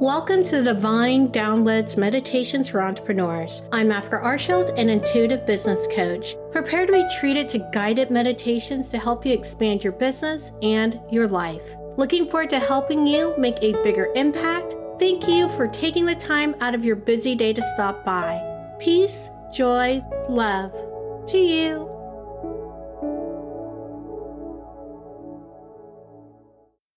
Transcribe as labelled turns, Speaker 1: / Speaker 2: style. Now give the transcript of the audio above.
Speaker 1: Welcome to the Divine Downloads Meditations for Entrepreneurs. I'm Afra Arshield, an intuitive business coach. Prepare to be treated to guided meditations to help you expand your business and your life. Looking forward to helping you make a bigger impact. Thank you for taking the time out of your busy day to stop by. Peace, joy, love to you.